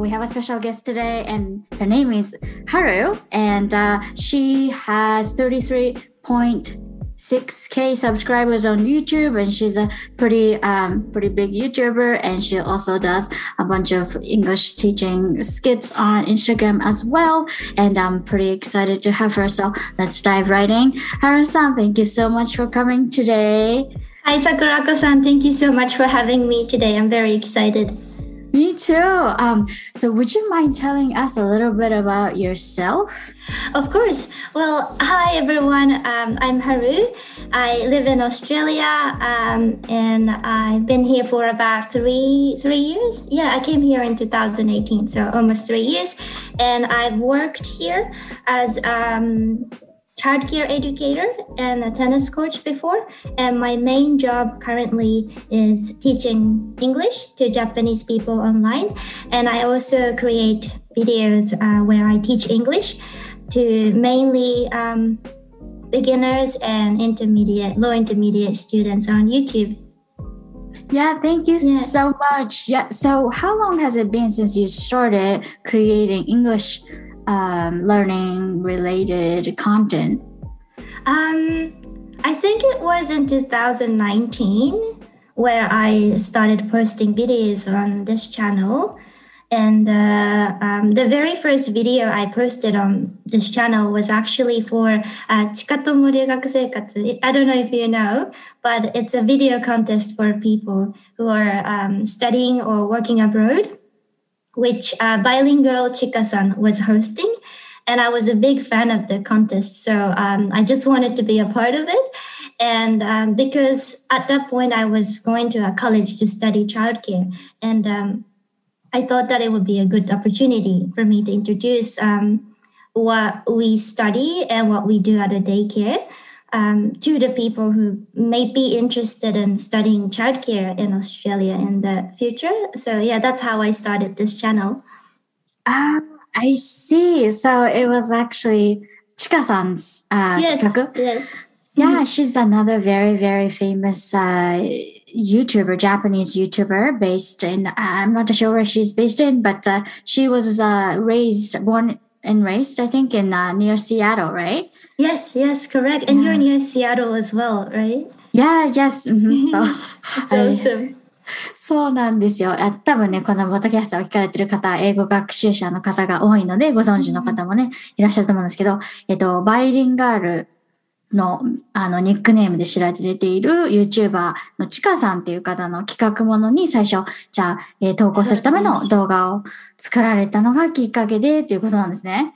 we have a special guest today, and her name is Haru, and uh, she has 33.6k subscribers on YouTube, and she's a pretty um, pretty big YouTuber, and she also does a bunch of English teaching skits on Instagram as well. And I'm pretty excited to have her. So let's dive right in. Haru-san, thank you so much for coming today. Hi, Sakurako-san. Thank you so much for having me today. I'm very excited. Me too. Um, so, would you mind telling us a little bit about yourself? Of course. Well, hi everyone. Um, I'm Haru. I live in Australia, um, and I've been here for about three three years. Yeah, I came here in 2018, so almost three years, and I've worked here as um, childcare educator and a tennis coach before. And my main job currently is teaching English to Japanese people online. And I also create videos uh, where I teach English to mainly um, beginners and intermediate, low intermediate students on YouTube. Yeah, thank you yeah. so much. Yeah, so how long has it been since you started creating English um, learning related content? Um, I think it was in 2019 where I started posting videos on this channel. And uh, um, the very first video I posted on this channel was actually for uh, Chikatomo Ryugaku I don't know if you know, but it's a video contest for people who are um, studying or working abroad which uh, Bilingirl Chika-san was hosting. And I was a big fan of the contest. So um, I just wanted to be a part of it. And um, because at that point I was going to a college to study childcare. And um, I thought that it would be a good opportunity for me to introduce um, what we study and what we do at a daycare um, to the people who may be interested in studying childcare in Australia in the future. So yeah, that's how I started this channel. Ah, I see. So it was actually Chika-san's uh, yes, Yes. Yeah, she's another very, very famous uh, YouTuber, Japanese YouTuber based in, I'm not sure where she's based in, but uh, she was uh, raised, born and raised, I think, in uh, near Seattle, right? Yes, yes, correct. And you're near Seattle as well, right? Yeah, yes. Mm-hmm. So, awesome. そうなんですよ。多分ね、このボトキャストを聞かれてる方、英語学習者の方が多いので、ご存知の方もね、いらっしゃると思うんですけど、えっと、バイリンガールの、あの、ニックネームで知られている YouTuber のチカさんっていう方の企画ものに最初、じゃあ、えー、投稿するための動画を作られたのがきっかけでっていうことなんですね。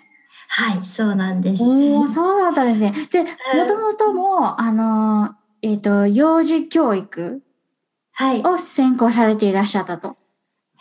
はい、そうなんです。おそうだったんですね。で、もともとも、あの、えっ、ー、と、幼児教育を専攻されていらっしゃったと。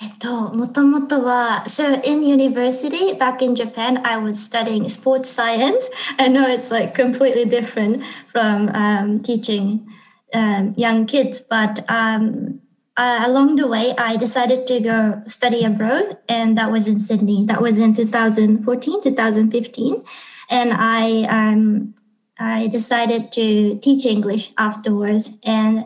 えっと、もともとは、so in university back in Japan, I was studying sports science. I know it's like completely different from um, teaching um, young kids, but um, uh, along the way, I decided to go study abroad, and that was in Sydney. That was in 2014, 2015, and I um, I decided to teach English afterwards. And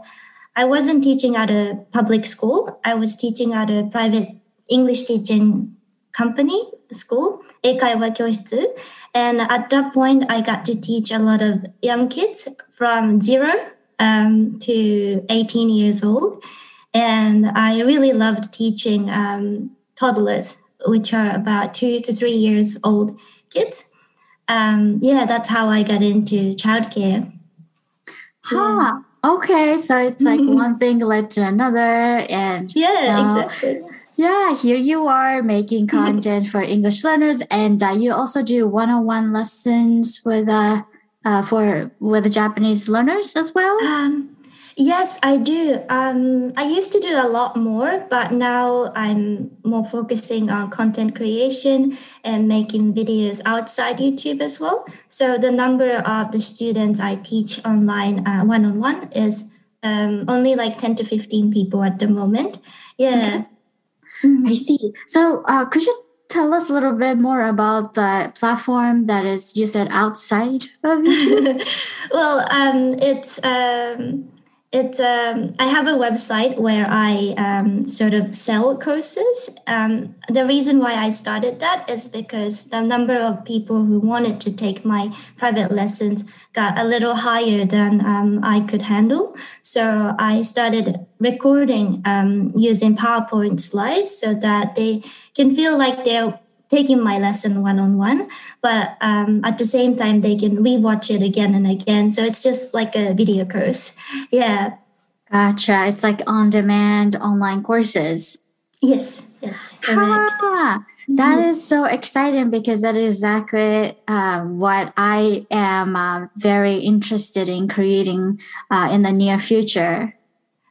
I wasn't teaching at a public school. I was teaching at a private English teaching company school, Eikaiwa Kyoshitsu. And at that point, I got to teach a lot of young kids from zero um, to 18 years old and I really loved teaching um, toddlers, which are about two to three years old kids. Um, yeah, that's how I got into childcare. Huh. Okay, so it's like one thing led to another, and yeah, uh, exactly. Yeah, here you are making content for English learners, and uh, you also do one-on-one lessons with uh, uh for with the Japanese learners as well. Um, Yes, I do. Um, I used to do a lot more, but now I'm more focusing on content creation and making videos outside YouTube as well. So the number of the students I teach online one on one is um, only like 10 to 15 people at the moment. Yeah. Okay. Mm-hmm. I see. So uh, could you tell us a little bit more about the platform that is you said outside of YouTube? well, um, it's. Um, it's um, I have a website where I um, sort of sell courses. Um, the reason why I started that is because the number of people who wanted to take my private lessons got a little higher than um, I could handle. So I started recording um, using PowerPoint slides so that they can feel like they're taking my lesson one on one, but um, at the same time they can rewatch it again and again. So it's just like a video course. Yeah. Gotcha. It's like on demand online courses. Yes. Yes. Ah, that is so exciting because that is exactly uh, what I am uh, very interested in creating uh, in the near future.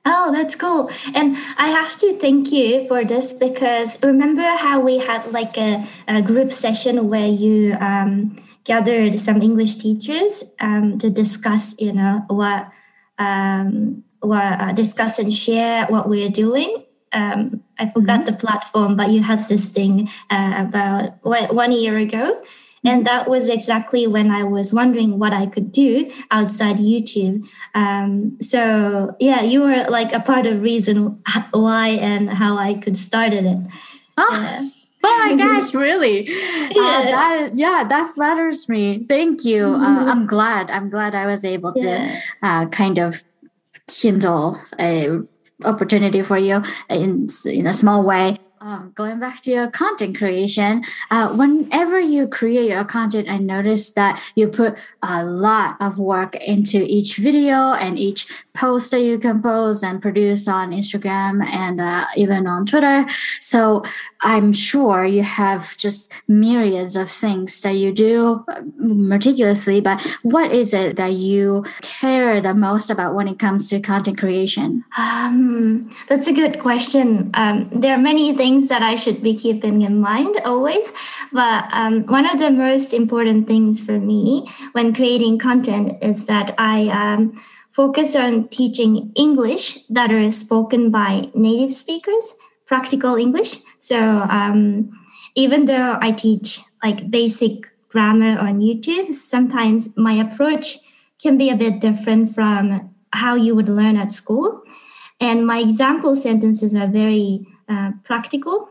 Oh, that's cool. And I have to thank you for this because remember how we had like a, a group session where you um, gathered some English teachers um, to discuss, you know, what, um, what uh, discuss and share what we're doing. Um, I forgot mm-hmm. the platform, but you had this thing uh, about one year ago. And that was exactly when I was wondering what I could do outside YouTube. Um, so yeah, you were like a part of reason why and how I could started it. Oh. Uh, oh my gosh, really? Uh, yeah. Uh, that, yeah, that flatters me. Thank you. Mm-hmm. Uh, I'm glad. I'm glad I was able to uh, kind of kindle a opportunity for you in in a small way um, going back to your content creation, uh, whenever you create your content, I noticed that you put a lot of work into each video and each post that you compose and produce on Instagram and uh, even on Twitter. So I'm sure you have just myriads of things that you do meticulously, but what is it that you care the most about when it comes to content creation? Um, that's a good question. Um, there are many things that I should be keeping in mind always, but um, one of the most important things for me when creating content is that I um, focus on teaching English that are spoken by native speakers, practical English. So um, even though I teach like basic grammar on YouTube, sometimes my approach can be a bit different from how you would learn at school. And my example sentences are very uh, practical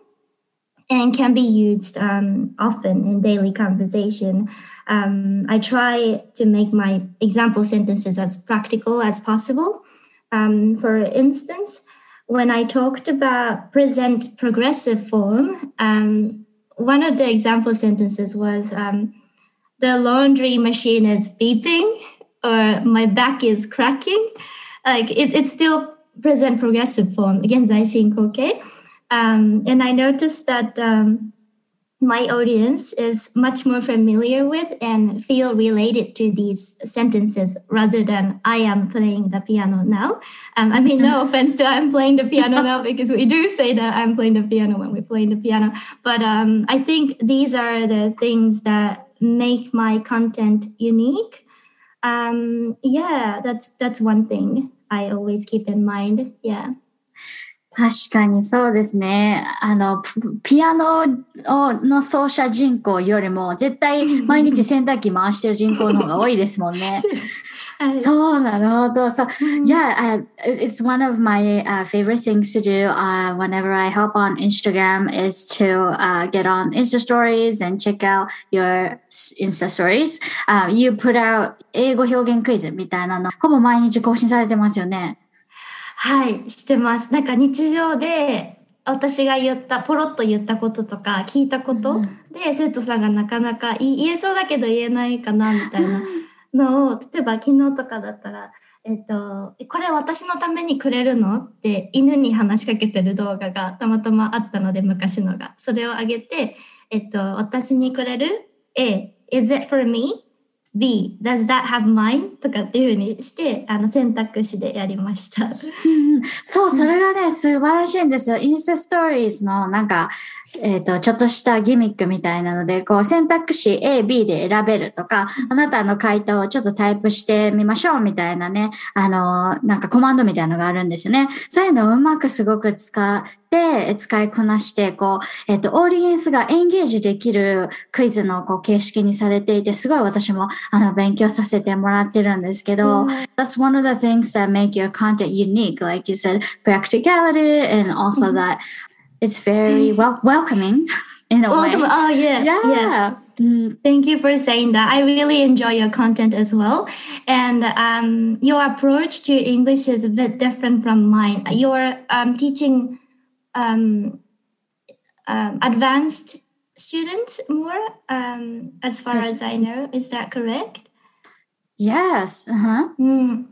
and can be used um, often in daily conversation. Um, I try to make my example sentences as practical as possible. Um, for instance, when I talked about present progressive form, um, one of the example sentences was um, the laundry machine is beeping or my back is cracking. Like it, it's still present progressive form. Again, 在新 okay? Um, and I noticed that um, my audience is much more familiar with and feel related to these sentences rather than I am playing the piano now. Um, I mean, no offense to I'm playing the piano now because we do say that I'm playing the piano when we're playing the piano. But um, I think these are the things that make my content unique. Um, yeah, that's that's one thing I always keep in mind. Yeah. 確かにそうですね。あの、ピアノの奏者人口よりも、絶対毎日洗濯機回してる人口の方が多いですもんね。そうなるほど。So, yeah, uh, it's one of my uh, favorite things to do uh, whenever I hop on Instagram is to uh, get on Insta stories and check out your Insta stories. Uh, you put out 英語表現クイズみたいなの、ほぼ毎日更新されてますよね。はい、してます。なんか日常で私が言ったポロッと言ったこととか聞いたこと、うん、で生徒さんがなかなか言えそうだけど言えないかなみたいなのを例えば昨日とかだったら「えっと、これ私のためにくれるの?」って犬に話しかけてる動画がたまたまあったので昔のがそれをあげて「えっと、私にくれる ?A is it for me?」B does that have mine? とかっていうふうにしてあの選択肢でやりました。そう、それがね、素晴らしいんですよ。インスタストーリーズのなんか、えっ、ー、と、ちょっとしたギミックみたいなので、こう選択肢 A、B で選べるとか、あなたの回答をちょっとタイプしてみましょうみたいなね、あの、なんかコマンドみたいなのがあるんですよね。そういうのをうまくすごく使っ って使いこなして、こう、えっと、オーディエンスがエンゲージできるクイズのこう形式にされていて、すごい私もあの勉強させてもらってるんですけど、that's one of the things that make your content unique. Like you said, practicality and also that it's very wel- welcoming in a way. Oh, oh yeah, yeah. Yeah. Mm, Thank you for saying that. I really enjoy your content as well. And um, your approach to English is a bit different from mine. You're um, teaching um, um, advanced students more, um, as far as I know. Is that correct? yes. Uh-huh. Mm,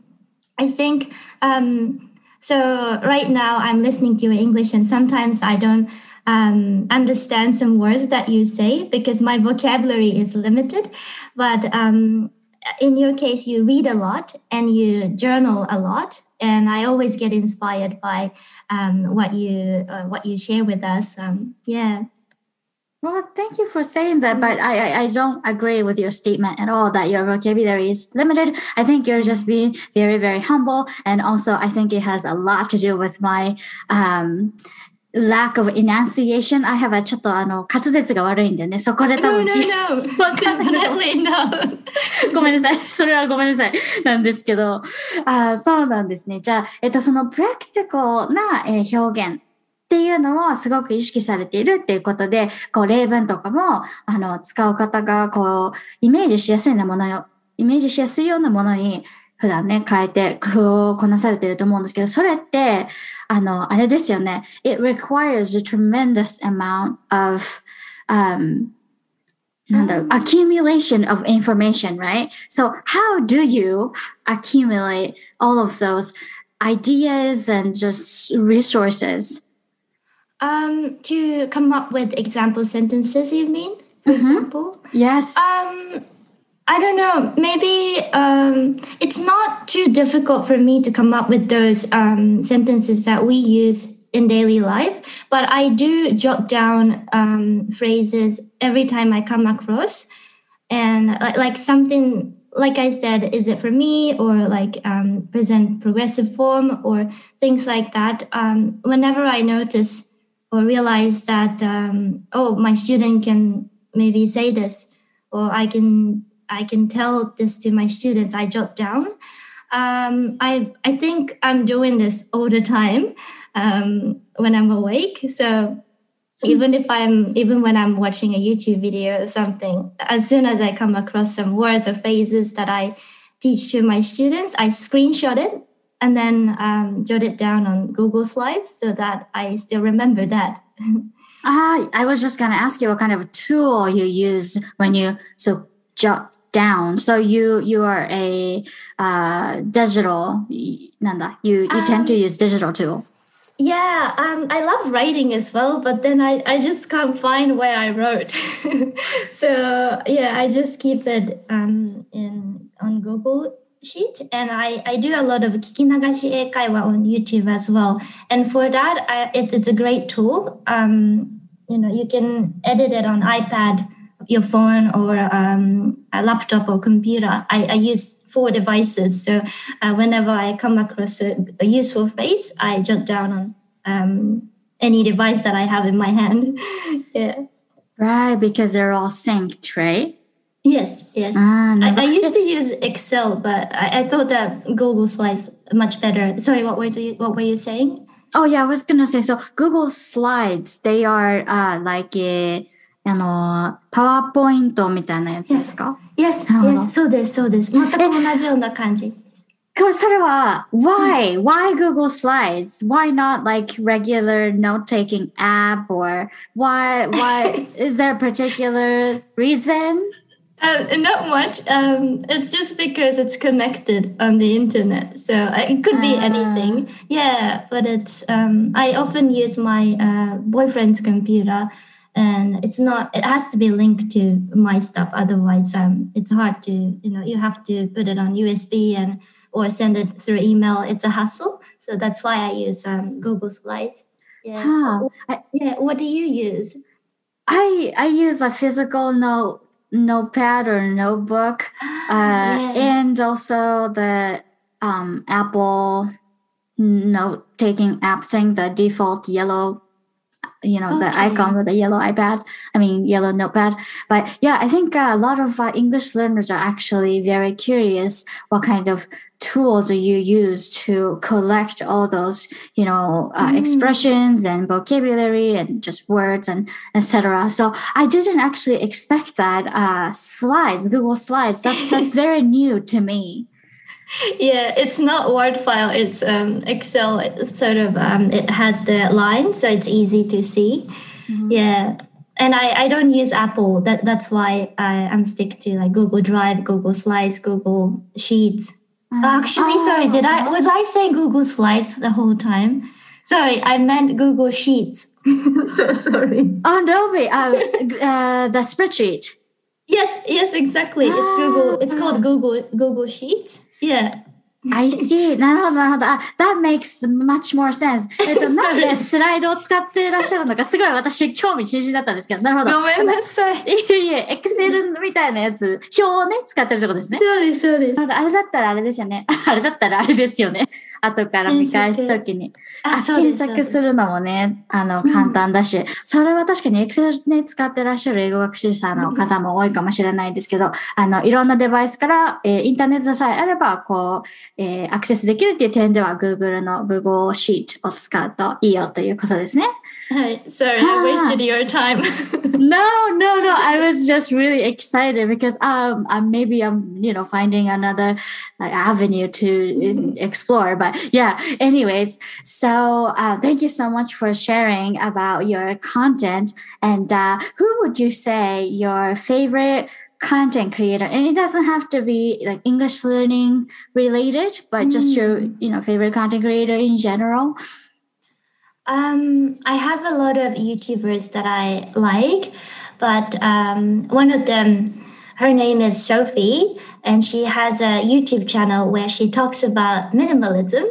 I think um, so. Right now, I'm listening to your English, and sometimes I don't um, understand some words that you say because my vocabulary is limited. But um, in your case, you read a lot and you journal a lot, and I always get inspired by um, what you uh, what you share with us. Um, yeah. Well, thank you for saying that, but I, I, I don't agree with your statement at all that your vocabulary is limited. I think you're just being very, very humble. And also, I think it has a lot to do with my um, lack of enunciation. I have a ちょっとあの滑舌が悪いんでね、そこで多 No, 分 no, no. Definitely no. ごめんなさい。それはごめんなさい。なんですけど、あーそうなんですね。じゃあ、えっと、そのプラクティカルな、えー表現っていうのをすごく意識されているっていうことで、こう、例文とかも、あの、使う方が、こう、イメージしやすいなものよ、イメージしやすいようなものに、普段ね、変えて工夫をこなされていると思うんですけど、それって、あの、あれですよね。It requires a tremendous amount of, um, なんだろう、accumulation of information, right? So how do you accumulate all of those ideas and just resources? Um, to come up with example sentences, you mean? For example? Yes. Um, I don't know. Maybe um, it's not too difficult for me to come up with those um, sentences that we use in daily life, but I do jot down um, phrases every time I come across, and like, like something like I said, is it for me or like um, present progressive form or things like that. Um, whenever I notice or realize that um, oh, my student can maybe say this, or I can I can tell this to my students. I jot down. Um, I I think I'm doing this all the time um, when I'm awake. So even if I'm even when I'm watching a YouTube video or something, as soon as I come across some words or phrases that I teach to my students, I screenshot it and then um, jot it down on Google Slides so that I still remember that. Ah, I was just gonna ask you what kind of tool you use when you so jot down. So you you are a uh, digital nanda. You you um, tend to um, use digital tool. Yeah, um, I love writing as well, but then I, I just can't find where I wrote. so yeah, I just keep it um, in on Google sheet and I, I do a lot of kikinagashi eikaiwa on YouTube as well. And for that, I, it's, it's a great tool. Um, you know, you can edit it on iPad your phone, or um, a laptop or computer. I, I use four devices. So uh, whenever I come across a, a useful phrase, I jot down on um, any device that I have in my hand. yeah. Right, because they're all synced, right? Yes. Yes. Ah, no, I, I used to use Excel, but I, I thought that Google Slides much better. Sorry, what was you, what were you saying? Oh yeah, I was gonna say so. Google Slides, they are uh, like a あのパワーポイントみたいなやつですか？ Yes. なるほど Yes. そうです。そうです。全く同じような感じ。これそれは why why Google Slides? Why not like regular note taking app or why why is there a particular reason? Uh, not much. Um, it's just because it's connected on the internet, so uh, it could be Ah. anything. Yeah, but it's. Um, I often use my uh, boyfriend's computer, and it's not. It has to be linked to my stuff. Otherwise, um, it's hard to. You know, you have to put it on USB and or send it through email. It's a hassle. So that's why I use um, Google Slides. Yeah. Huh. I, Yeah. What do you use? I I use a physical note notepad or notebook, uh, Yeah. and also the um, Apple note taking app thing, the default yellow you know, the icon with the yellow iPad. I mean, yellow notepad. But yeah, I think uh, a lot of uh, English learners are actually very curious what kind of tools do you use to collect all those, you know, uh, Mm. expressions and vocabulary and just words and etc. So I didn't actually expect that uh, slides, Google Slides. That's that's very new to me. Yeah, it's not Word file. It's um, Excel. It's sort of um, it has the line, so it's easy to see. Mhm. Yeah, and I, I don't use Apple. That that's why I I'm stick to like Google Drive, Google Slides, Google Sheets. Actually, sorry, did I was I saying Google Slides the whole time? Sorry, I meant Google Sheets. so sorry. Oh no, wait. Uh, uh, the spreadsheet. Yes, yes, exactly. It's Google. It's Ah. called Google Google Sheets. Yeah. あ I see. なるほど、なるほど。あ、that makes much more sense. えっと、なんでスライドを使っていらっしゃるのか、すごい私興味津々だったんですけど、なるほど。ごめんなさい。いえいえ、エクセルみたいなやつ、表をね、使ってるってことですね。そうですそうです。あれだったらあれですよね。あれだったらあれですよね。後から見返すときに。あ検索するのもね、あの、簡単だし、それは確かに Excel ね、使ってらっしゃる英語学習者の方も多いかもしれないですけど、あの、いろんなデバイスから、えーインターネットさえあれば、こう、えーアクセスできるっていう点では、Google の Google Sheet を使うといいよということですね。はい。Sorry, I wasted your time. no, no, no. I was just really excited because um, uh, maybe I'm, you know, finding another like, avenue to explore. But yeah, anyways, so uh, thank you so much for sharing about your content. And uh, who would you say your favorite content creator? And it doesn't have to be like English learning related, but just your, you know, favorite content creator in general. Um, I have a lot of YouTubers that I like, but um, one of them, her name is Sophie, and she has a YouTube channel where she talks about minimalism.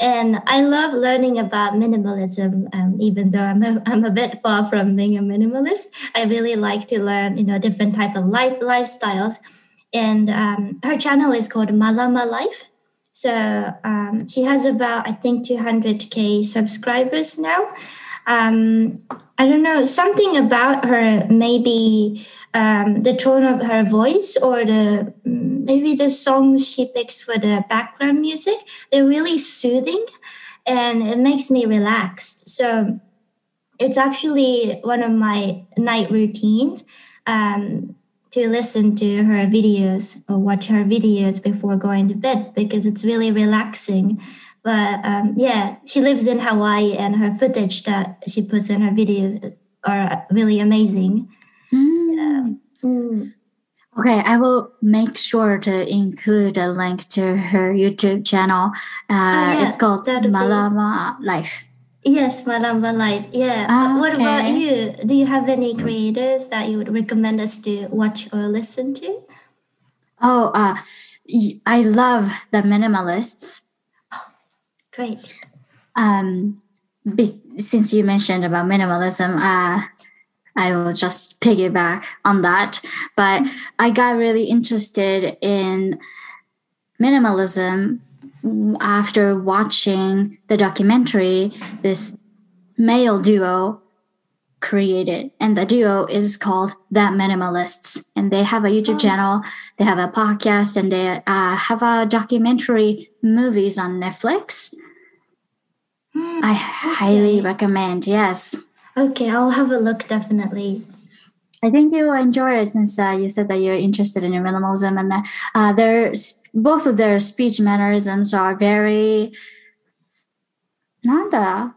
And I love learning about minimalism, um, even though I'm a, I'm a bit far from being a minimalist. I really like to learn, you know, different type of life lifestyles. And um, her channel is called Malama Life. So um, she has about, I think, 200k subscribers now. Um, I don't know, something about her, maybe um, the tone of her voice or the maybe the songs she picks for the background music. They're really soothing and it makes me relaxed. So it's actually one of my night routines. Um, to listen to her videos or watch her videos before going to bed because it's really relaxing. But um, yeah, she lives in Hawaii and her footage that she puts in her videos are really amazing. Mm. Mm. Okay, I will make sure to include a link to her YouTube channel. Uh, yeah, it's called that'd be- Malama Life. Yes, Malama Life. Yeah. Ah, what about you? Do you have any creators that you would recommend us to watch or listen to? Oh, uh, I love the minimalists. Great. Um, be, since you mentioned about minimalism, uh, I will just piggyback on that. But I got really interested in minimalism after watching the documentary this male duo created and the duo is called the minimalists and they have a youtube Oh. channel they have a podcast and they uh, have a documentary movies on netflix Hmm, i highly recommend yes Okay, I'll have a look definitely. I think you will enjoy it since uh, you said that you're interested in minimalism and uh, there's both of their speech mannerisms are very なんだ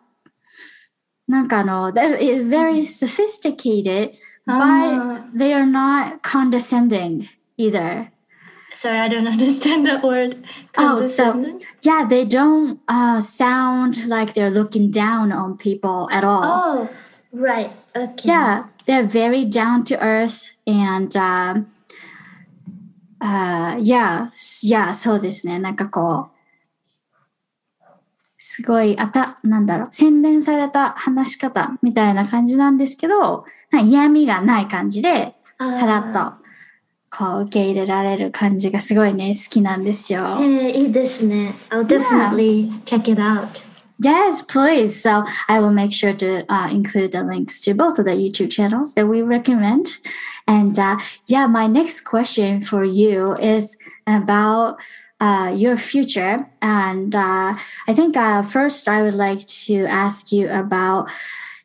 なんかあの they're very sophisticated but Ah, they are not condescending either. sorry, I don't understand that word. Oh, so- Condescending? Yeah, they don't uh, sound like they're looking down on people at all. Oh, right. Okay. Yeah, they're very down to earth and um, uh, yeah, s- yeah, そうですね。なんかこう、すごい、あた、なんだろう、洗練された話し方みたいな感じなんですけど、嫌味がない感じで、さらっと、こう、受け入れられる感じがすごいね、好きなんですよ。えーいいですね。I'll definitely check it out. Yes, please. So I will make sure to uh, include the links to both of the YouTube channels that we recommend. And uh, yeah, my next question for you is about uh, your future. And uh, I think uh, first I would like to ask you about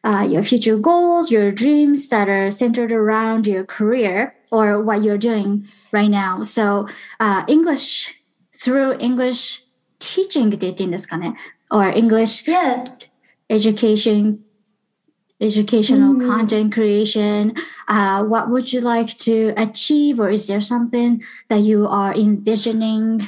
uh, your future goals, your dreams that are centered around your career or what you're doing right now. So English through English teaching って言っていいんですかね or English yeah. education, educational mm. content creation. Uh, what would you like to achieve, or is there something that you are envisioning?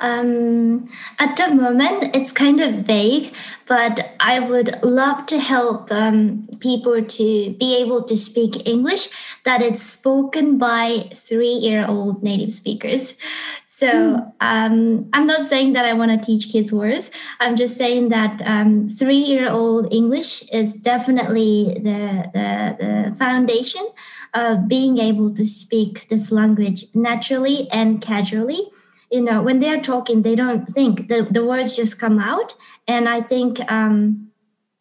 Um, at the moment, it's kind of vague, but I would love to help um, people to be able to speak English that is spoken by three year old native speakers. So mm. um, I'm not saying that I want to teach kids words. I'm just saying that um, three-year-old English is definitely the, the, the foundation of being able to speak this language naturally and casually. You know, when they're talking, they don't think the, the words just come out. And I think um,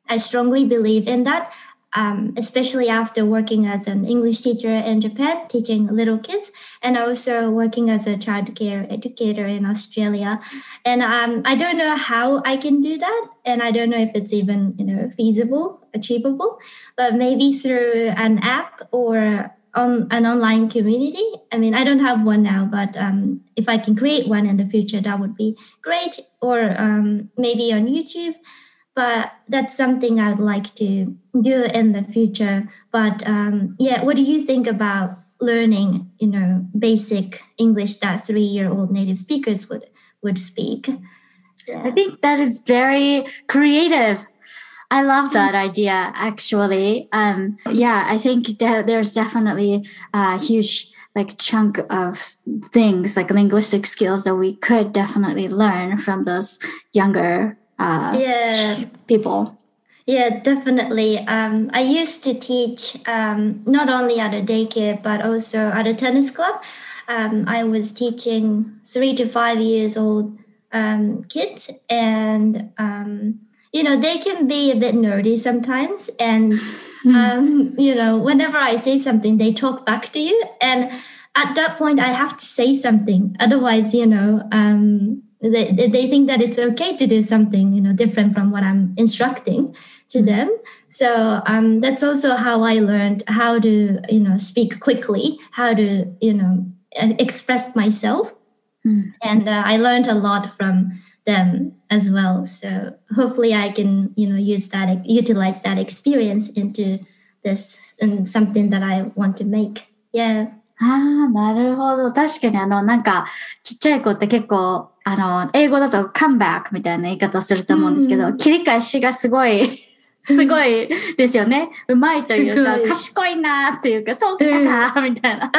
I strongly believe in that um, especially after working as an English teacher in Japan, teaching little kids, and also working as a child care educator in Australia. And um, I don't know how I can do that, and I don't know if it's even you know feasible, achievable, but maybe through an app or on an online community. I mean, I don't have one now, but um, if I can create one in the future, that would be great. Or um, maybe on YouTube but that's something I'd like to do in the future. But um, yeah, what do you think about learning, you know, basic English that three-year-old native speakers would would speak? Yeah. I think that is very creative. I love that idea. Actually, um, yeah, I think that there's definitely a huge like chunk of things like linguistic skills that we could definitely learn from those younger uh, yeah. people. Yeah, definitely. Um, I used to teach um, not only at a daycare but also at a tennis club. Um, I was teaching three to five years old um, kids, and um, you know they can be a bit nerdy sometimes. And hmm. um, you know, whenever I say something, they talk back to you, and at that point, I have to say something. Otherwise, you know, they, they think that it's okay to do something you know different from what i'm instructing to mm-hmm. them so um, that's also how i learned how to you know speak quickly how to you know express myself mm. and uh, i learned a lot from them as well so hopefully i can you know use that utilize that experience into this and something that i want to make yeah ああ、なるほど。確かにあの、なんか、ちっちゃい子って結構、あの、英語だと come back みたいな言い方をすると思うんですけど、うん、切り返しがすごい すごいですよね。うまいというか、賢いなっていうか、そうきたか、みたいな。あ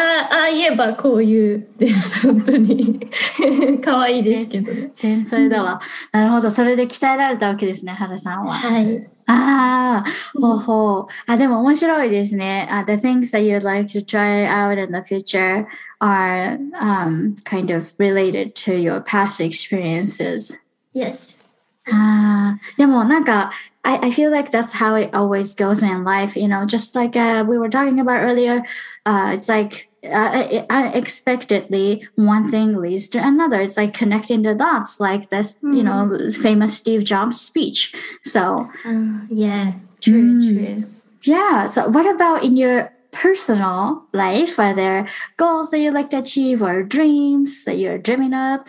あ、言えばこういうです。本当に。可愛いですけどね。天才だわ。なるほど。それで鍛えられたわけですね、原さんは。はい。ああ、ほうほう。あ、でも面白いですね。Uh, the things that you'd like to try out in the future are um, kind of related to your past experiences. Yes. ああ、でもなんか、I, I feel like that's how it always goes in life, you know, just like uh, we were talking about earlier. Uh, it's like uh, unexpectedly one thing leads to another. It's like connecting the dots, like this, mm. you know, mm-hmm. famous Steve Jobs speech. So, uh, yeah, true, mm, true. Yeah. So, what about in your personal life? Are there goals that you like to achieve or dreams that you're dreaming of?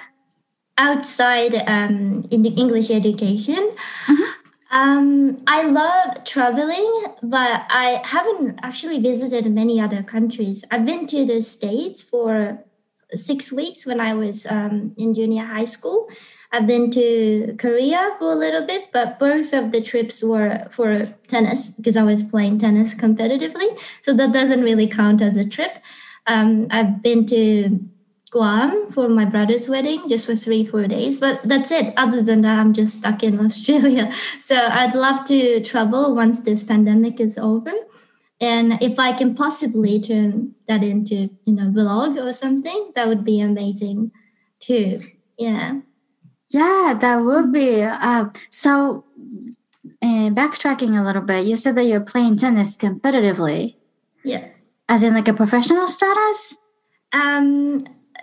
Outside um, in the English education, mm-hmm. Um, I love traveling, but I haven't actually visited many other countries. I've been to the States for six weeks when I was um, in junior high school. I've been to Korea for a little bit, but both of the trips were for tennis because I was playing tennis competitively. So that doesn't really count as a trip. Um, I've been to Guam for my brother's wedding just for three, four days. But that's it. Other than that, I'm just stuck in Australia. So I'd love to travel once this pandemic is over. And if I can possibly turn that into, you know, vlog or something, that would be amazing too. Yeah. Yeah, that would be. Uh, so, uh, backtracking a little bit, you said that you're playing tennis competitively, Yeah. as in like a professional status. Um,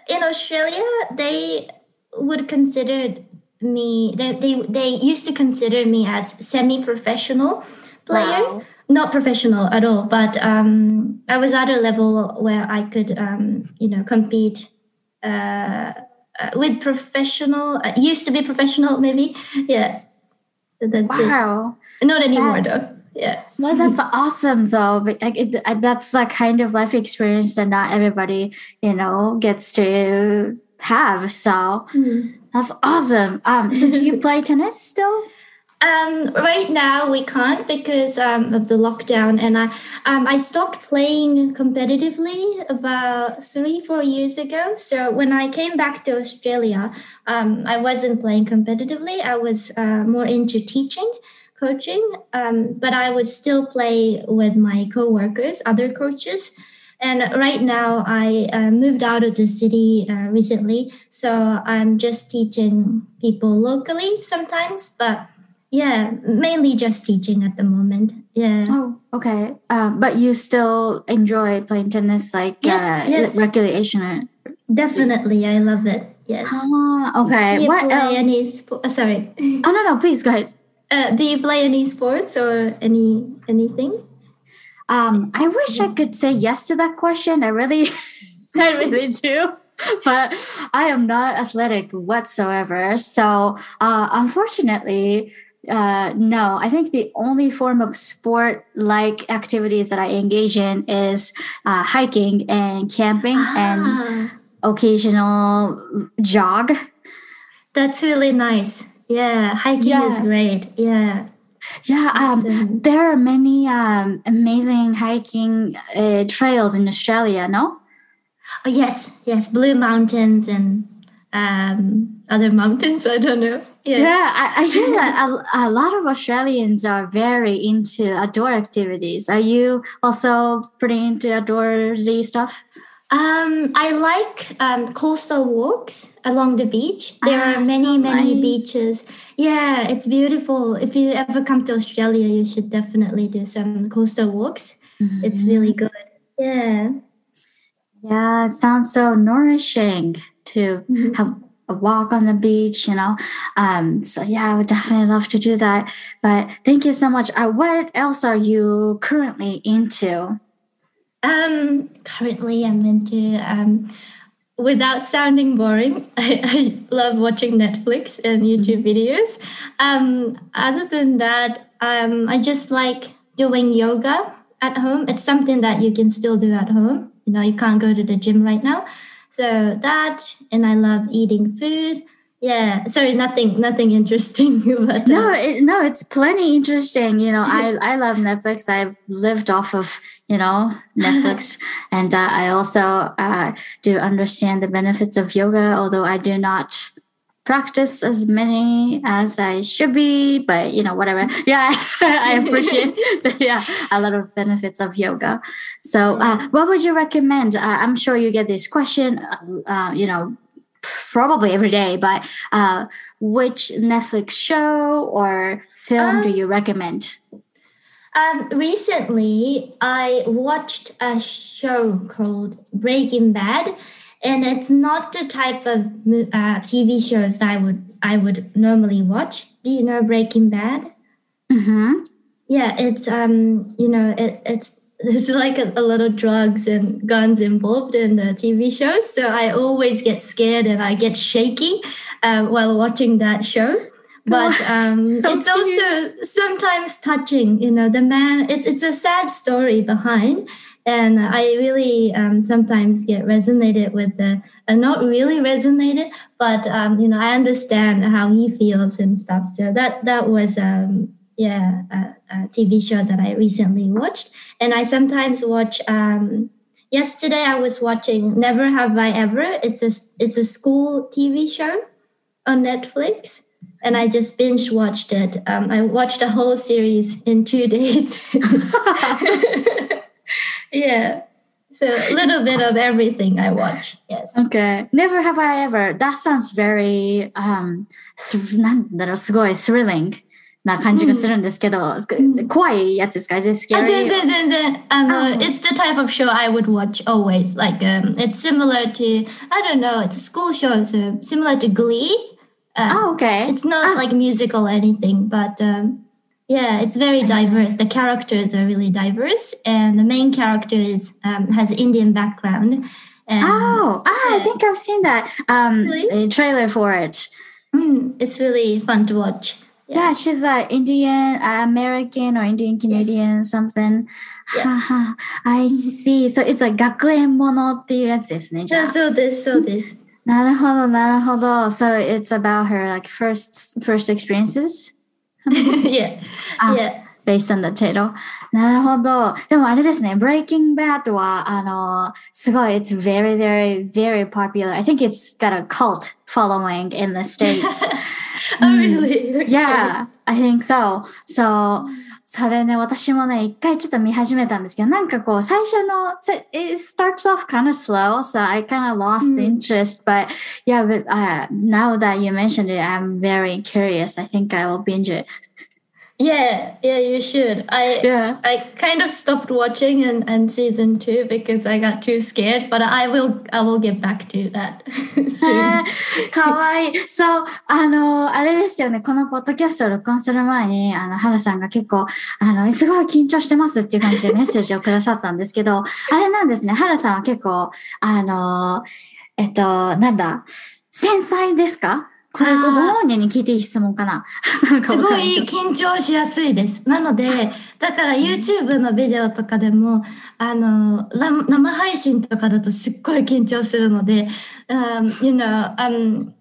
in Australia, they would consider me. They, they they used to consider me as semi-professional player, Wow. not professional at all. But um, I was at a level where I could, um, you know, compete uh, uh, with professional. Uh, used to be professional, maybe. Yeah, that's Wow. it. Not anymore, That- though. Yeah. Well, that's awesome, though. But like, it, uh, that's like kind of life experience that not everybody, you know, gets to have. So that's awesome. Um, so do you play tennis still? Um, right now we can't because um, of the lockdown, and I um, I stopped playing competitively about three four years ago. So when I came back to Australia, um, I wasn't playing competitively. I was uh, more into teaching, coaching, um, but I would still play with my coworkers, other coaches. And right now, I uh, moved out of the city uh, recently, so I'm just teaching people locally sometimes, but yeah, mainly just teaching at the moment. Yeah. Oh, okay. Um, but you still enjoy playing tennis, like Yes, uh, yes. recreation. Definitely, I love it. Yes. Ah, okay. What else? any? Uh, sorry. Oh no, no. Please go ahead. Uh, do you play any sports or any anything? Um, I wish I could say yes to that question. I really, I really do. But I am not athletic whatsoever. So, uh, unfortunately, uh, no. I think the only form of sport-like activities that I engage in is uh, hiking and camping and Ah, occasional jog. that's really nice. Yeah, hiking is great. Yeah. Yeah, um, Awesome. there are many um, amazing hiking uh, trails in Australia. No. Oh yes, yes, Blue Mountains and um, other mountains. I don't know. Yeah. Yeah, I, I hear that a, a lot of Australians are very into outdoor activities. Are you also pretty into outdoorsy stuff? Um, I like um, coastal walks along the beach. There Ah, are many, so many beaches. Yeah, it's beautiful. If you ever come to Australia, you should definitely do some coastal walks. It's really good. Yeah. Yeah, it sounds so nourishing to Mhm. have a walk on the beach, you know. Um, so yeah, I would definitely love to do that. But thank you so much. Uh, what else are you currently into? Um, currently, I'm into, um, without sounding boring, I, I love watching Netflix and YouTube videos. Um, other than that, um, I just like doing yoga at home. It's something that you can still do at home. You know, you can't go to the gym right now. So that, and I love eating food. Yeah, sorry, nothing, nothing interesting. But uh, No, it, no, it's plenty interesting. You know, I I love Netflix. I've lived off of you know Netflix, and uh, I also uh, do understand the benefits of yoga. Although I do not practice as many as I should be, but you know, whatever. Yeah, I appreciate the, yeah a lot of benefits of yoga. So, uh, what would you recommend? Uh, I'm sure you get this question. Uh, you know. Probably every day, but uh, which Netflix show or film do Um, you recommend? Um, recently, I watched a show called Breaking Bad, and it's not the type of uh, TV shows that I would I would normally watch. Do you know Breaking Bad? Mm-hmm. Yeah, it's um, you know, it, it's there's like a, a lot of drugs and guns involved in the TV show, so I always get scared and I get shaky uh, while watching that show. But um, So it's also sometimes touching. You know, the man. It's it's a sad story behind, and I really um, sometimes get resonated with the. Uh, not really resonated, but um, you know, I understand how he feels and stuff. So that that was um, yeah a, a TV show that I recently watched, and I sometimes watch. Um, yesterday, I was watching Never Have I Ever. It's a it's a school TV show on Netflix, and I just binge watched it. Um, I watched the whole series in two days. yeah, So a little bit of everything I watch. Yes. Okay. Never have I ever. That sounds very, um, th- なんだろう、すごい thrilling な感じがするんですけど、怖いやつですか ?Is it あ scary? 全然全然あの、あ It's the type of show I would watch always. Like um, it's similar to I don't know. It's a school show, so similar to Glee. Um, Oh, okay. It's not Ah. like musical or anything, but um, yeah, it's very diverse. The characters are really diverse, and the main character is um, has Indian background. And Oh, ah, I Yeah. think I've seen that um, Really? a trailer for it. mm, it's really fun to watch. Yeah, she's a Indian, uh, American, or Indian Canadian, something. Yeah. Haha, I see. So it's a 学園ものっていうやつですね。じゃあ。 So this, so this. なるほど、なるほど。So it's about her like first first experiences yeah, Ah. yeah. based on the title. なるほど。でもあれですね、Breaking Bad は、あの、すごい、it's very, very, very popular. I think it's got a cult following in the States. Oh, really? Okay. Yeah, I think so. So, それね、私もね、一回ちょっと見始めたんですけど、なんかこう、最初の、so it starts off kind of slow, so I kind of lost interest, but yeah, but, uh, now that you mentioned it, I'm very curious. I think I will binge it. Yeah, yeah, you should. I Yeah. I kind of stopped watching and, and season two because I got too scared, but I will I will get back to that え soon. ーかわいい。そう、あの、あれですよね、このポッドキャストを録音する前に、あの、原さんが結構、あの、すごい緊張してますっていう感じでメッセージをくださったんですけど、あれなんですね、原さんは結構、あの、えっと、なんだ、繊細ですかこれ、ご本人に聞いていい質問かなすごい緊張しやすいです。なので、だから YouTube のビデオとかでも、あの、ら生配信とかだとすっごい緊張するので、um, you know, um,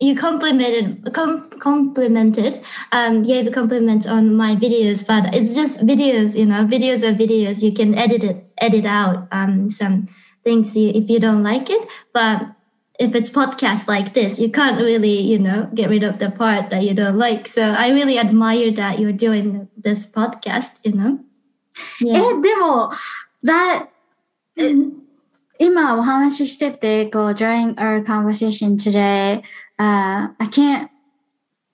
you complimented, com- complimented, um, gave compliments on my videos, but it's just videos, you know, videos are videos. You can edit it, edit out, um, some things you, if you don't like it, but if it's podcast like this, you can't really, you know, get rid of the part that you don't like. So I really admire that you're doing this podcast, you know. え、でも、that, 今お話ししてて、こう、during our conversation today, uh, I can't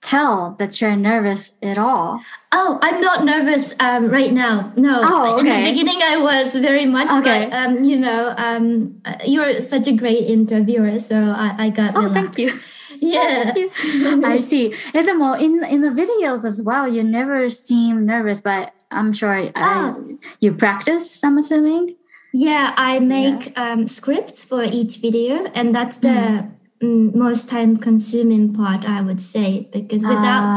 tell that you're nervous at all. Oh, I'm not nervous um, right now. No. Oh, okay. In the beginning, I was very much. Okay. But, um, you know, um, you're such a great interviewer, so I, I got. Oh, thank you. Yeah. Thank you. I see. And in in the videos as well, you never seem nervous, but I'm sure oh. I, you practice. I'm assuming. Yeah, I make yeah. scripts for each video, and that's the. Mm most time consuming part, I would say, because without Ah.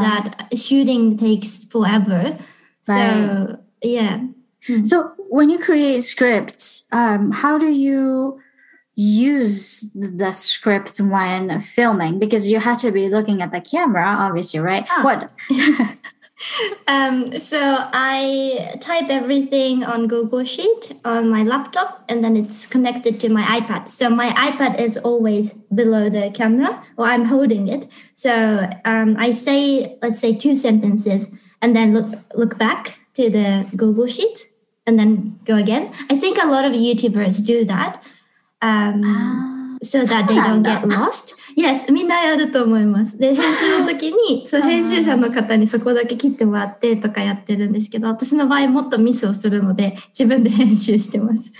that, shooting takes forever. right. So, yeah. So when you create scripts, um, how do you use the script when filming? Because you have to be looking at the camera, obviously, right? Ah. What? Um, so I type everything on Google Sheet on my laptop, and then it's connected to my iPad. So my iPad is always below the camera, or I'm holding it. So um, I say, let's say, two sentences, and then look look back to the Google Sheet, and then go again. I think a lot of YouTubers do that. Um, so that they don't get lost. Yes, みんなやると思います。で、編集の時に、そう、編集者の方にそこだけ切ってもらってとかやってるんですけど、私の場合もっとミスをするので、自分で編集してます。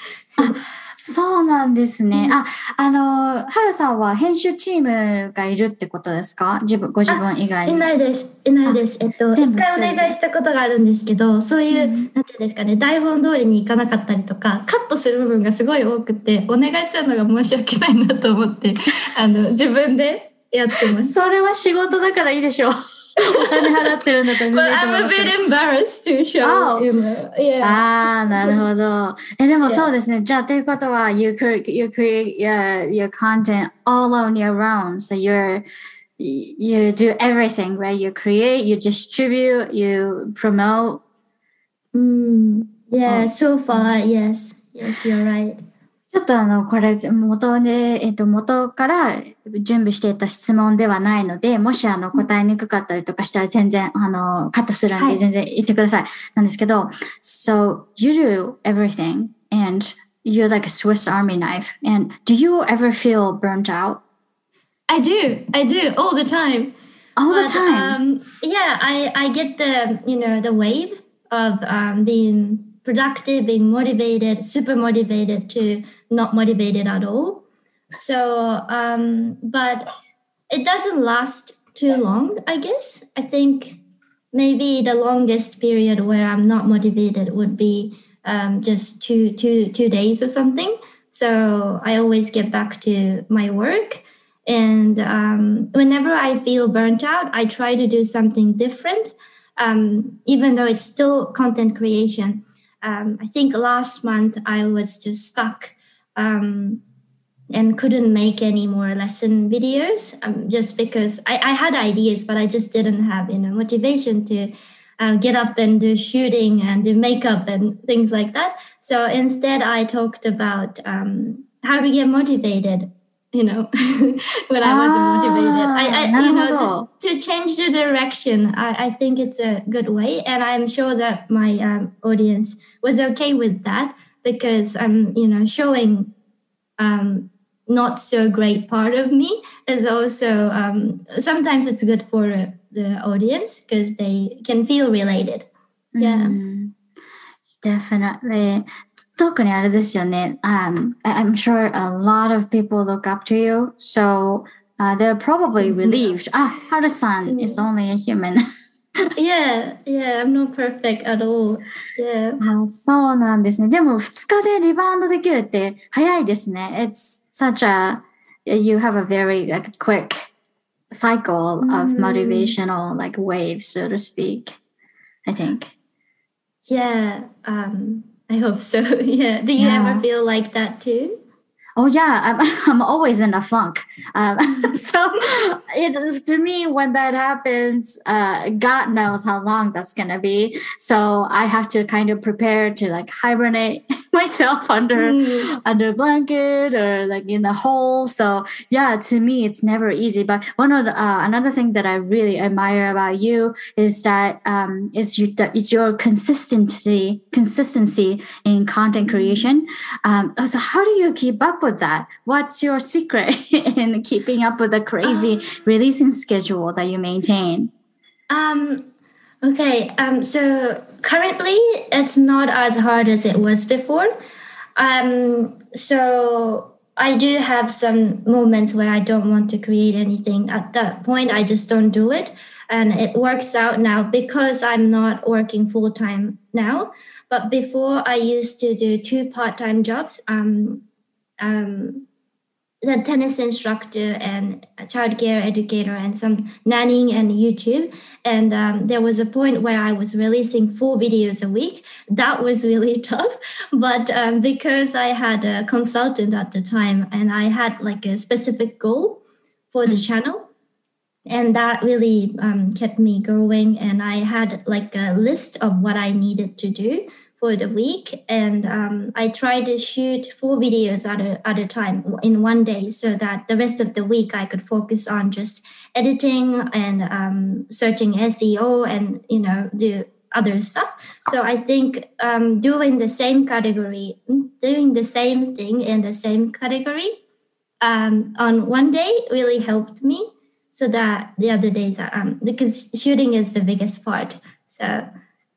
そうなんですね。あ、あの、はるさんは編集チームがいるってことですか？自分、ご自分以外いに。ないです。いないです。えっと、一回お願いしたことがあるんですけど、そういう、なんていうんですかね、台本通りにいかなかったりとか、カットする部分がすごい多くて、お願いするのが申し訳ないなと思って、あの、自分でやってます。それは仕事だからいいでしょう。お金払ってるんだったら全 But 然いいと思 I'm い a ますけど bit embarrassed to show, Oh. you know. Yeah. ああ、なるほど。え、でも Yeah. そうですね。じゃあ、ということは、you create, you create your, your content all on your own. So you're, you do everything, right? You create, you distribute, you promote. Mm, yeah, Oh. so far, yes. Yes, you're right. ちょっとあの、これ、元で、えっと、元から準備していた質問ではないので、もしあの、答えにくかったりとかしたら全然、あの、カットするんで、はい全然言ってください。なんですけど、so, you do everything and you're like a Swiss Army knife. And do you ever feel burnt out? I do. I do all the time. All But, the time. Um, yeah, I, I get the you know the wave of um, being productive, being motivated, super motivated to not motivated at all. So, um, but it doesn't last too long. I guess I think maybe the longest period where I'm not motivated would be um, just two two two days or something. So I always get back to my work. And um, whenever I feel burnt out, I try to do something different, um, even though it's still content creation. Um, I think last month I was just stuck um, and couldn't make any more lesson videos um, just because I, I had ideas, but I just didn't have you know motivation to uh, get up and do shooting and do makeup and things like that. So instead, I talked about um, how to get motivated. You know, when I wasn't motivated, I, I you know Ah, to, to change the direction. I, I think it's a good way, and I'm sure that my um, audience was okay with that because I'm you know showing um, not so great part of me is also um, sometimes it's good for uh, the audience because they can feel related. Yeah. Mm, definitely. 特にあれですよね。Um, I- I'm sure a lot of people look up to you. So uh, they're probably relieved. Ah, Haru-san is only a human. yeah, yeah, I'm not perfect at all. Yeah. あそうなんですね。でも2日でリバウンドできるって早いですね。It's such a, you have a very like quick cycle of うん motivational like waves, so to speak. I think. Yeah. Um, I hope so. yeah. Do you Yeah. ever feel like that too? Oh yeah, I'm, I'm always in a flunk. Um, so it to me when that happens, uh, God knows how long that's gonna be. So I have to kind of prepare to like hibernate myself under Mm. under a blanket or like in a hole. So yeah, to me it's never easy. But one of the uh, another thing that I really admire about you is that um, is you that it's your consistency consistency in content creation. Um, so how do you keep up with that? What's your secret in keeping up with the crazy releasing schedule that you maintain? Um, okay. Um, so currently, it's not as hard as it was before. Um, so I do have some moments where I don't want to create anything. At that point, I just don't do it, and it works out now because I'm not working full time now. But before, I used to do two part time jobs. Um, um, the tennis instructor and a childcare educator and some nannying and YouTube. And um, there was a point where I was releasing four videos a week. That was really tough. But um, because I had a consultant at the time and I had like a specific goal for the channel, and that really um, kept me going. And I had like a list of what I needed to do for the week and um, i tried to shoot four videos at a, at a time in one day so that the rest of the week i could focus on just editing and um, searching seo and you know do other stuff. So i think um, doing the same category doing the same thing in the same category um, on one day really helped me so that the other days um, because shooting is the biggest part. So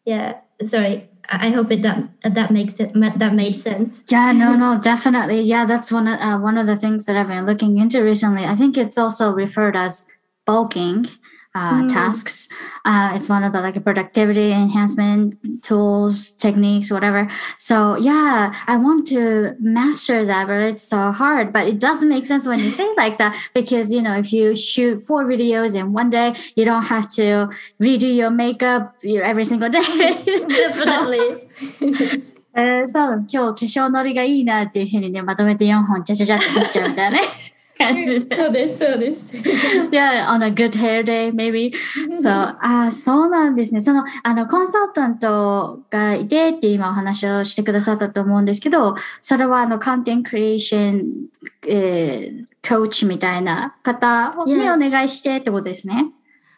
yeah sorry I hope it that that makes it that made sense. Yeah, no, no, definitely. Yeah, that's one of uh, one of the things that I've been looking into recently. I think it's also referred as bulking uh, Mm. tasks. Uh, it's one of the like productivity enhancement tools, techniques, whatever. So yeah, I want to master that, but it's so hard. But it does make sense when you say it like that because you know if you shoot four videos in one day, you don't have to redo your makeup every single day. So- Definitely. えーそうです。今日化粧のりがいいなっていうふうにね、まとめて4本ちゃちゃちゃって撮っちゃうみたいなね 感じで。そうです、そうです。yeah, on a good hair day, maybe? そう、あーそうなんですね。その、あの、コンサルタントがいてって今お話をしてくださったと思うんですけど、それはあの、コンテンツクリエーション、えー、コーチみたいな方に.お願いしてってことですね。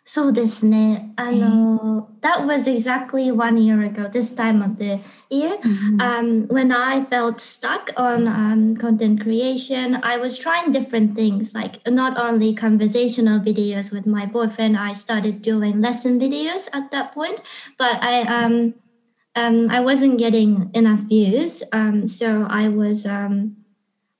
そうですね。あの、that was exactly one year ago, this time of the year. Um, when I felt stuck on um, content creation, I was trying different things, like not only conversational videos with my boyfriend, I started doing lesson videos at that point, but I, um, um, I wasn't getting enough views. Um, so I was um,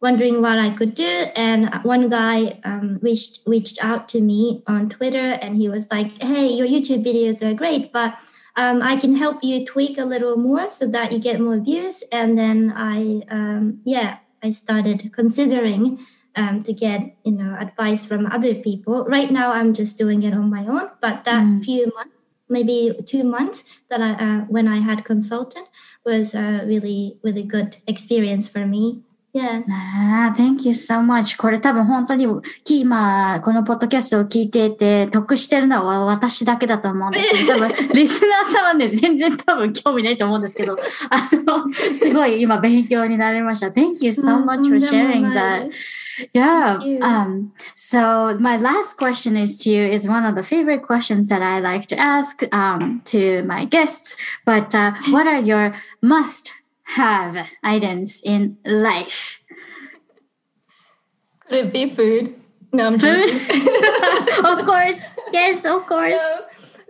wondering what I could do. And one guy um, reached reached out to me on Twitter, and he was like, "Hey, your YouTube videos are great, but um, I can help you tweak a little more so that you get more views." And then I, um, yeah, I started considering um, to get you know advice from other people. Right now, I'm just doing it on my own, but that Mm. few months. Maybe two months that I uh, when I had consultant was a really really good experience for me. Yeah. ああ、Thank you so much. これ多分本当に、き今、このポッドキャストを聞いていて、得してるのは私だけだと思うんですけど、多分、リスナーさんはね、全然多分興味ないと思うんですけど、あの、すごい今勉強になりました。Thank you so much for sharing that. Yeah. Thank you. Um, so my last question is to you is one of the favorite questions that I like to ask um, to my guests. But uh, what are your must have items in life? Could it be food? No, I'm Food? joking. of course. Yes, of course.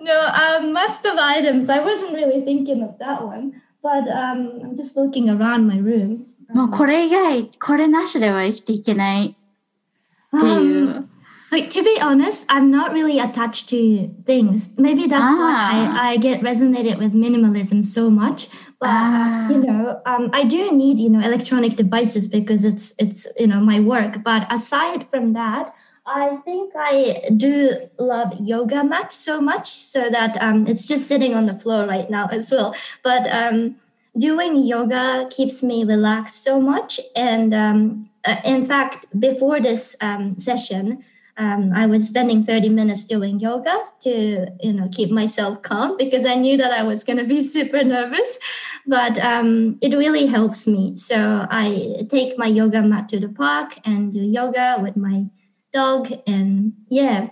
No, no um, must have items. I wasn't really thinking of that one, but um, I'm just looking around my room. もうこれ以外、これなしでは生きていけないっていう。 Um, like to be honest, I'm not really attached to things. Maybe that's why Ah. I, I get resonated with minimalism so much. but Ah. you know, um, I do need you know electronic devices because it's it's you know my work. But aside from that, I think I do love yoga mat so much so that um, it's just sitting on the floor right now as well. But um, doing yoga keeps me relaxed so much. And um, uh, in fact, before this um, session, um, I was spending 30 minutes doing yoga to, you know, keep myself calm because I knew that I was going to be super nervous. But um, it really helps me. So I take my yoga mat to the park and do yoga with my dog. And yeah,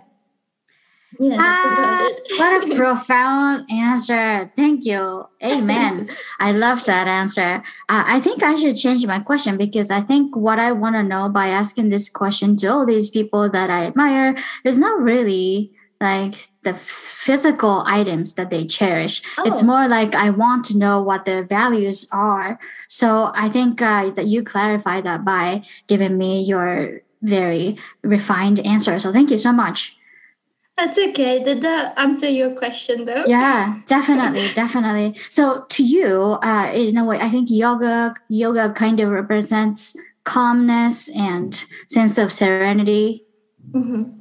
yeah, that's Ah, what a profound answer. Thank you. Amen. I love that answer. Uh, I think I should change my question because I think what I want to know by asking this question to all these people that I admire is not really like the physical items that they cherish. Oh. It's more like I want to know what their values are. So I think uh, that you clarified that by giving me your very refined answer. So thank you so much. That's okay. Did that answer your question though? Yeah, definitely, definitely. So to you, uh, in a way, I think yoga yoga kind of represents calmness and sense of serenity. Mhm.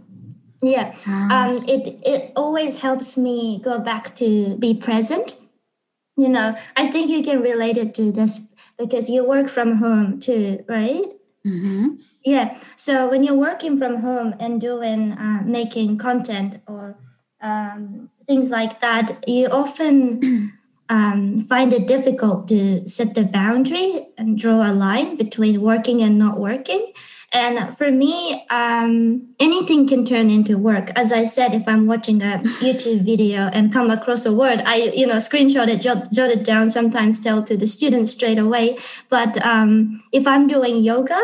Yeah. um, it it always helps me go back to be present. You know, I think you can relate it to this because you work from home too, right? Mhm. Yeah. So when you're working from home and doing uh, making content or um, things like that, you often um, find it difficult to set the boundary and draw a line between working and not working. And for me, um, anything can turn into work. As I said, if I'm watching a YouTube video and come across a word, I you know screenshot it, jot, jot it down. Sometimes tell to the students straight away. But um, if I'm doing yoga,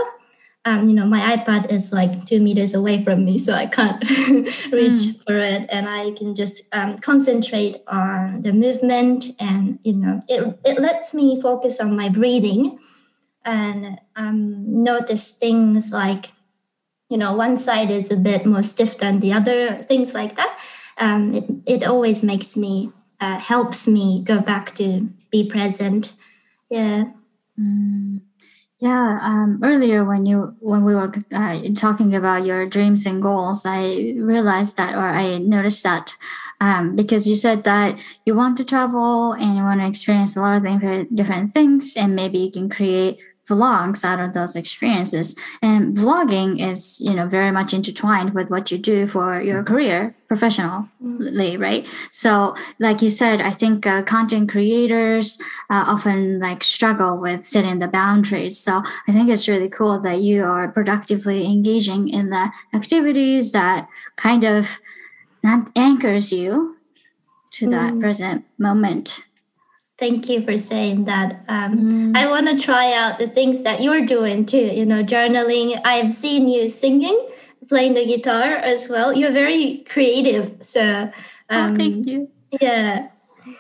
um, you know, my iPad is like two meters away from me, so I can't reach for it, and I can just um, concentrate on the movement, and you know, it it lets me focus on my breathing, and um, notice things like, you know, one side is a bit more stiff than the other, things like that. Um, it it always makes me uh, helps me go back to be present. Yeah. Mm. Yeah. Um, earlier, when you when we were uh, talking about your dreams and goals, I realized that, or I noticed that, um, because you said that you want to travel and you want to experience a lot of different different things, and maybe you can create vlogs out of those experiences. And vlogging is, you know, very much intertwined with what you do for your career professionally, right? So, like you said, I think uh, content creators uh, often like struggle with setting the boundaries. So, I think it's really cool that you are productively engaging in the activities that kind of that anchors you to that Mm. present moment. Thank you for saying that. Um, I want to try out the things that you're doing too. You know, journaling. I've seen you singing, playing the guitar as well. You're very creative. So, um, oh, thank you. yeah.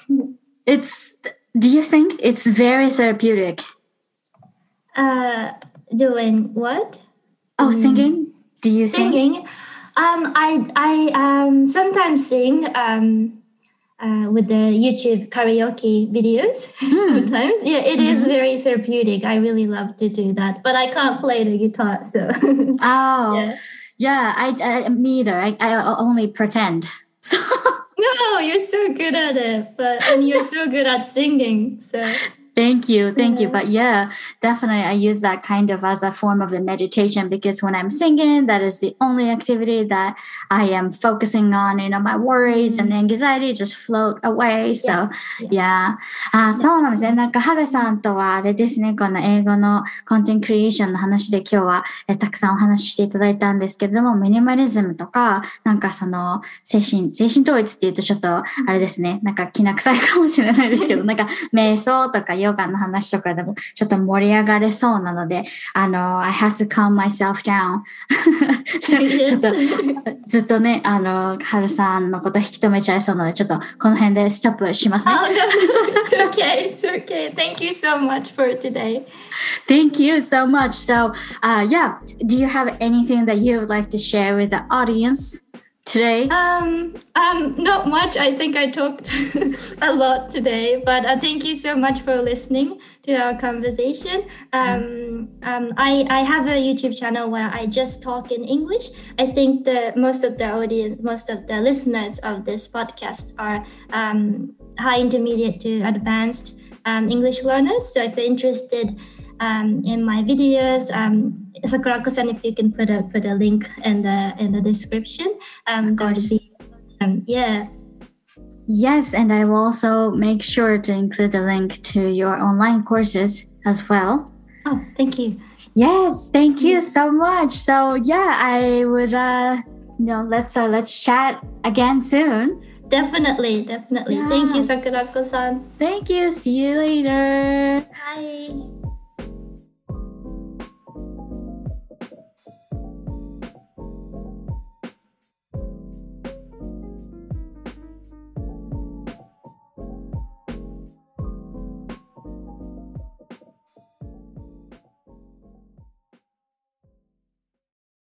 It's do you think it's very therapeutic? Uh, doing what? Oh, singing? Do you sing? Singing. Um, I I um sometimes sing um uh, with the YouTube karaoke videos. sometimes, yeah, it is very therapeutic. I really love to do that, but I can't play the guitar, so Oh, yeah. yeah. I, I me either. I, I only pretend. So No, you're so good at it, but and you're so good at singing. So thank you, thank you. But yeah, definitely, I use that kind of as a form of the meditation because when I'm singing, that is the only activity that I am focusing on. You know, my worries and anxiety just float away. So yeah. あそうなんですね。なんか、はるさんとは、あれですね、この英語のコンテンツクリエーションの話で今日はえたくさんお話ししていただいたんですけれども、ミニマリズムとか、なんかその、精神、精神統一っていうとちょっと、あれですね、なんか気な臭いかもしれないですけど、なんか、瞑想とかヨガの話とかでもちょっと盛り上がれそうなので、あの、I had to calm myself down. ちょっと、ずっとね、あの、はるさんのこと引き止めちゃいそうなので、ちょっとこの辺でストップしますね。oh no, it's okay, it's okay. Thank you so much for today. Thank you so much. So, uh, yeah, do you have anything that you would like to share with the audience today? Um, um, not much. I think I talked a lot today, but uh, thank you so much for listening to our conversation. Um, um, I, I have a YouTube channel where I just talk in English. I think the most of the audience, most of the listeners of this podcast are um, high intermediate to advanced um, English learners. So if you're interested um, in my videos, um, Sakurako-san, if you can put a put a link in the in the description, um, that would course. be yeah. Yes, and I will also make sure to include the link to your online courses as well. Oh, thank you. Yes, thank you so much. So, yeah, I would uh you know, let's uh, let's chat again soon. Definitely, definitely. Thank you, Yeah. Sakurako-san. Thank you. See you later. Bye.